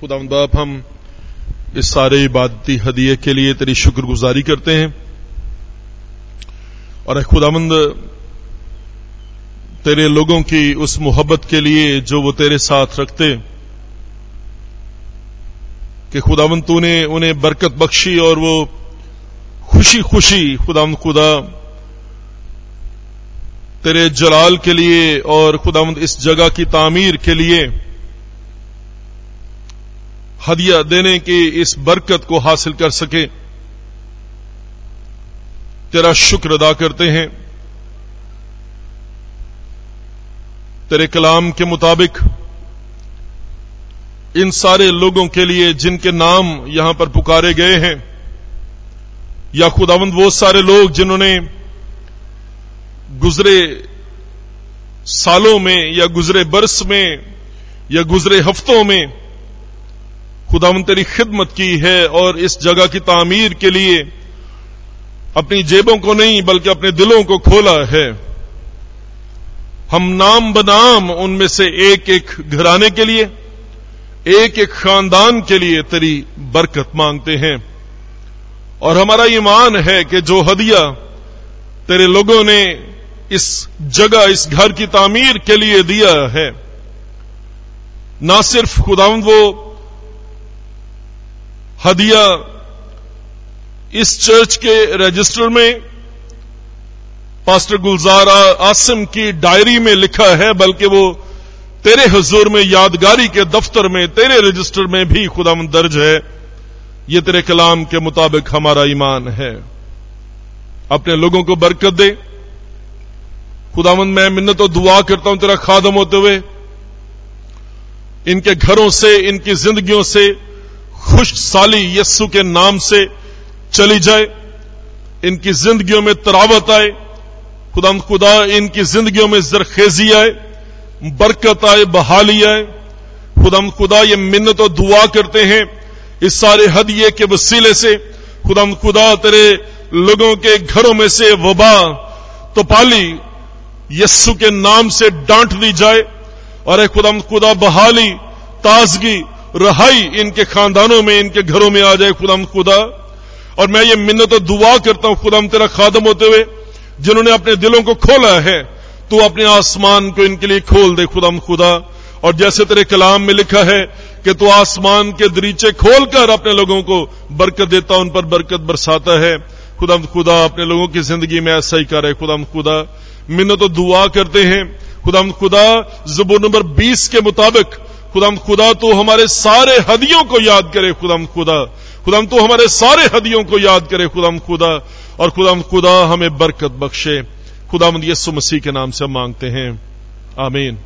खुदा बाप हम इस सारे इबादती हदिये के लिए तेरी शुक्रगुजारी करते हैं। और खुदामंद तेरे लोगों की उस मोहब्बत के लिए जो वो तेरे साथ रखते, कि खुदावंद तूने उन्हें बरकत बख्शी और वो खुशी खुशी खुदावंद खुदा, तेरे जलाल के लिए और खुदावंद इस जगह की तामीर के लिए हदिया देने की इस बरकत को हासिल कर सके। तेरा शुक्र अदा करते हैं। तेरे कलाम के मुताबिक इन सारे लोगों के लिए जिनके नाम यहाँ पर पुकारे गए हैं, या खुदावंद वो सारे लोग जिन्होंने गुजरे सालों में या गुजरे बरस में या गुजरे हफ्तों में खुदावन तेरी खिदमत की है और इस जगह की तामीर के लिए अपनी जेबों को नहीं, बल्कि अपने दिलों को खोला है। हम नाम बनाम उनमें से एक एक घराने के लिए एक एक खानदान के लिए तेरी बरकत मांगते हैं। और हमारा ईमान है कि जो हदिया तेरे लोगों ने इस जगह, इस घर की तामीर के लिए दिया है, ना सिर्फ़ खुदावंद, वो हदिया इस चर्च के रजिस्टर में पास्टर गुलजार आसिम की डायरी में लिखा है, बल्कि वो तेरे हजूर में यादगारी के दफ्तर में, तेरे रजिस्टर में भी खुदाम दर्ज है। ये तेरे कलाम के मुताबिक हमारा ईमान है। अपने लोगों को बरकत दे। खुदावंद, मैं मिन्नत और दुआ करता हूँ तेरा खादम होते हुए। इनके घरों से, इनकी जिंदगियों से खुश साली यस्सु के नाम से चली जाए। इनकी जिंदगियों में तरावत आए। खुदा खुदा, इनकी जिंदगियों में जरखेजी आए। बरकत आए, बहाली आए। खुदा खुदा, ये मिन्नत और दुआ करते हैं इस सारे हदिये के वसीले से। खुदा खुदा, तेरे लोगों के घरों में से वबा तो पाली यस्सु के नाम से डांट दी जाए। और खुदा खुदा, बहाली, ताजगी रहाई इनके खानदानों में, इनके घरों में आ जाए खुदाम खुदा। और मैं ये मिन्नत और दुआ करता हूँ खुदाम तेरा खादम होते हुए, जिन्होंने अपने दिलों को खोला है तो अपने आसमान को इनके लिए खोल दे खुदाम खुदा। और जैसे तेरे कलाम में लिखा है कि तू आसमान के दरीचे खोलकर अपने लोगों को बरकत देता, उन पर बरकत बरसाता है। खुदाम खुदा, अपने लोगों की ज़िंदगी में ऐसा ही करे खुदाम खुदा। मिन्नत और दुआ करते हैं। खुदाम खुदा, जबूर नंबर 20 के मुताबिक खुदाम खुदा तो हमारे सारे हदियों को याद करे खुदम खुदा। खुदम तो हमारे सारे हदियों को याद करे खुदम खुदा। और खुदम खुदा, हमें बरकत बख्शे। खुदाम यसु मसीह के नाम से मांगते हैं। आमीन।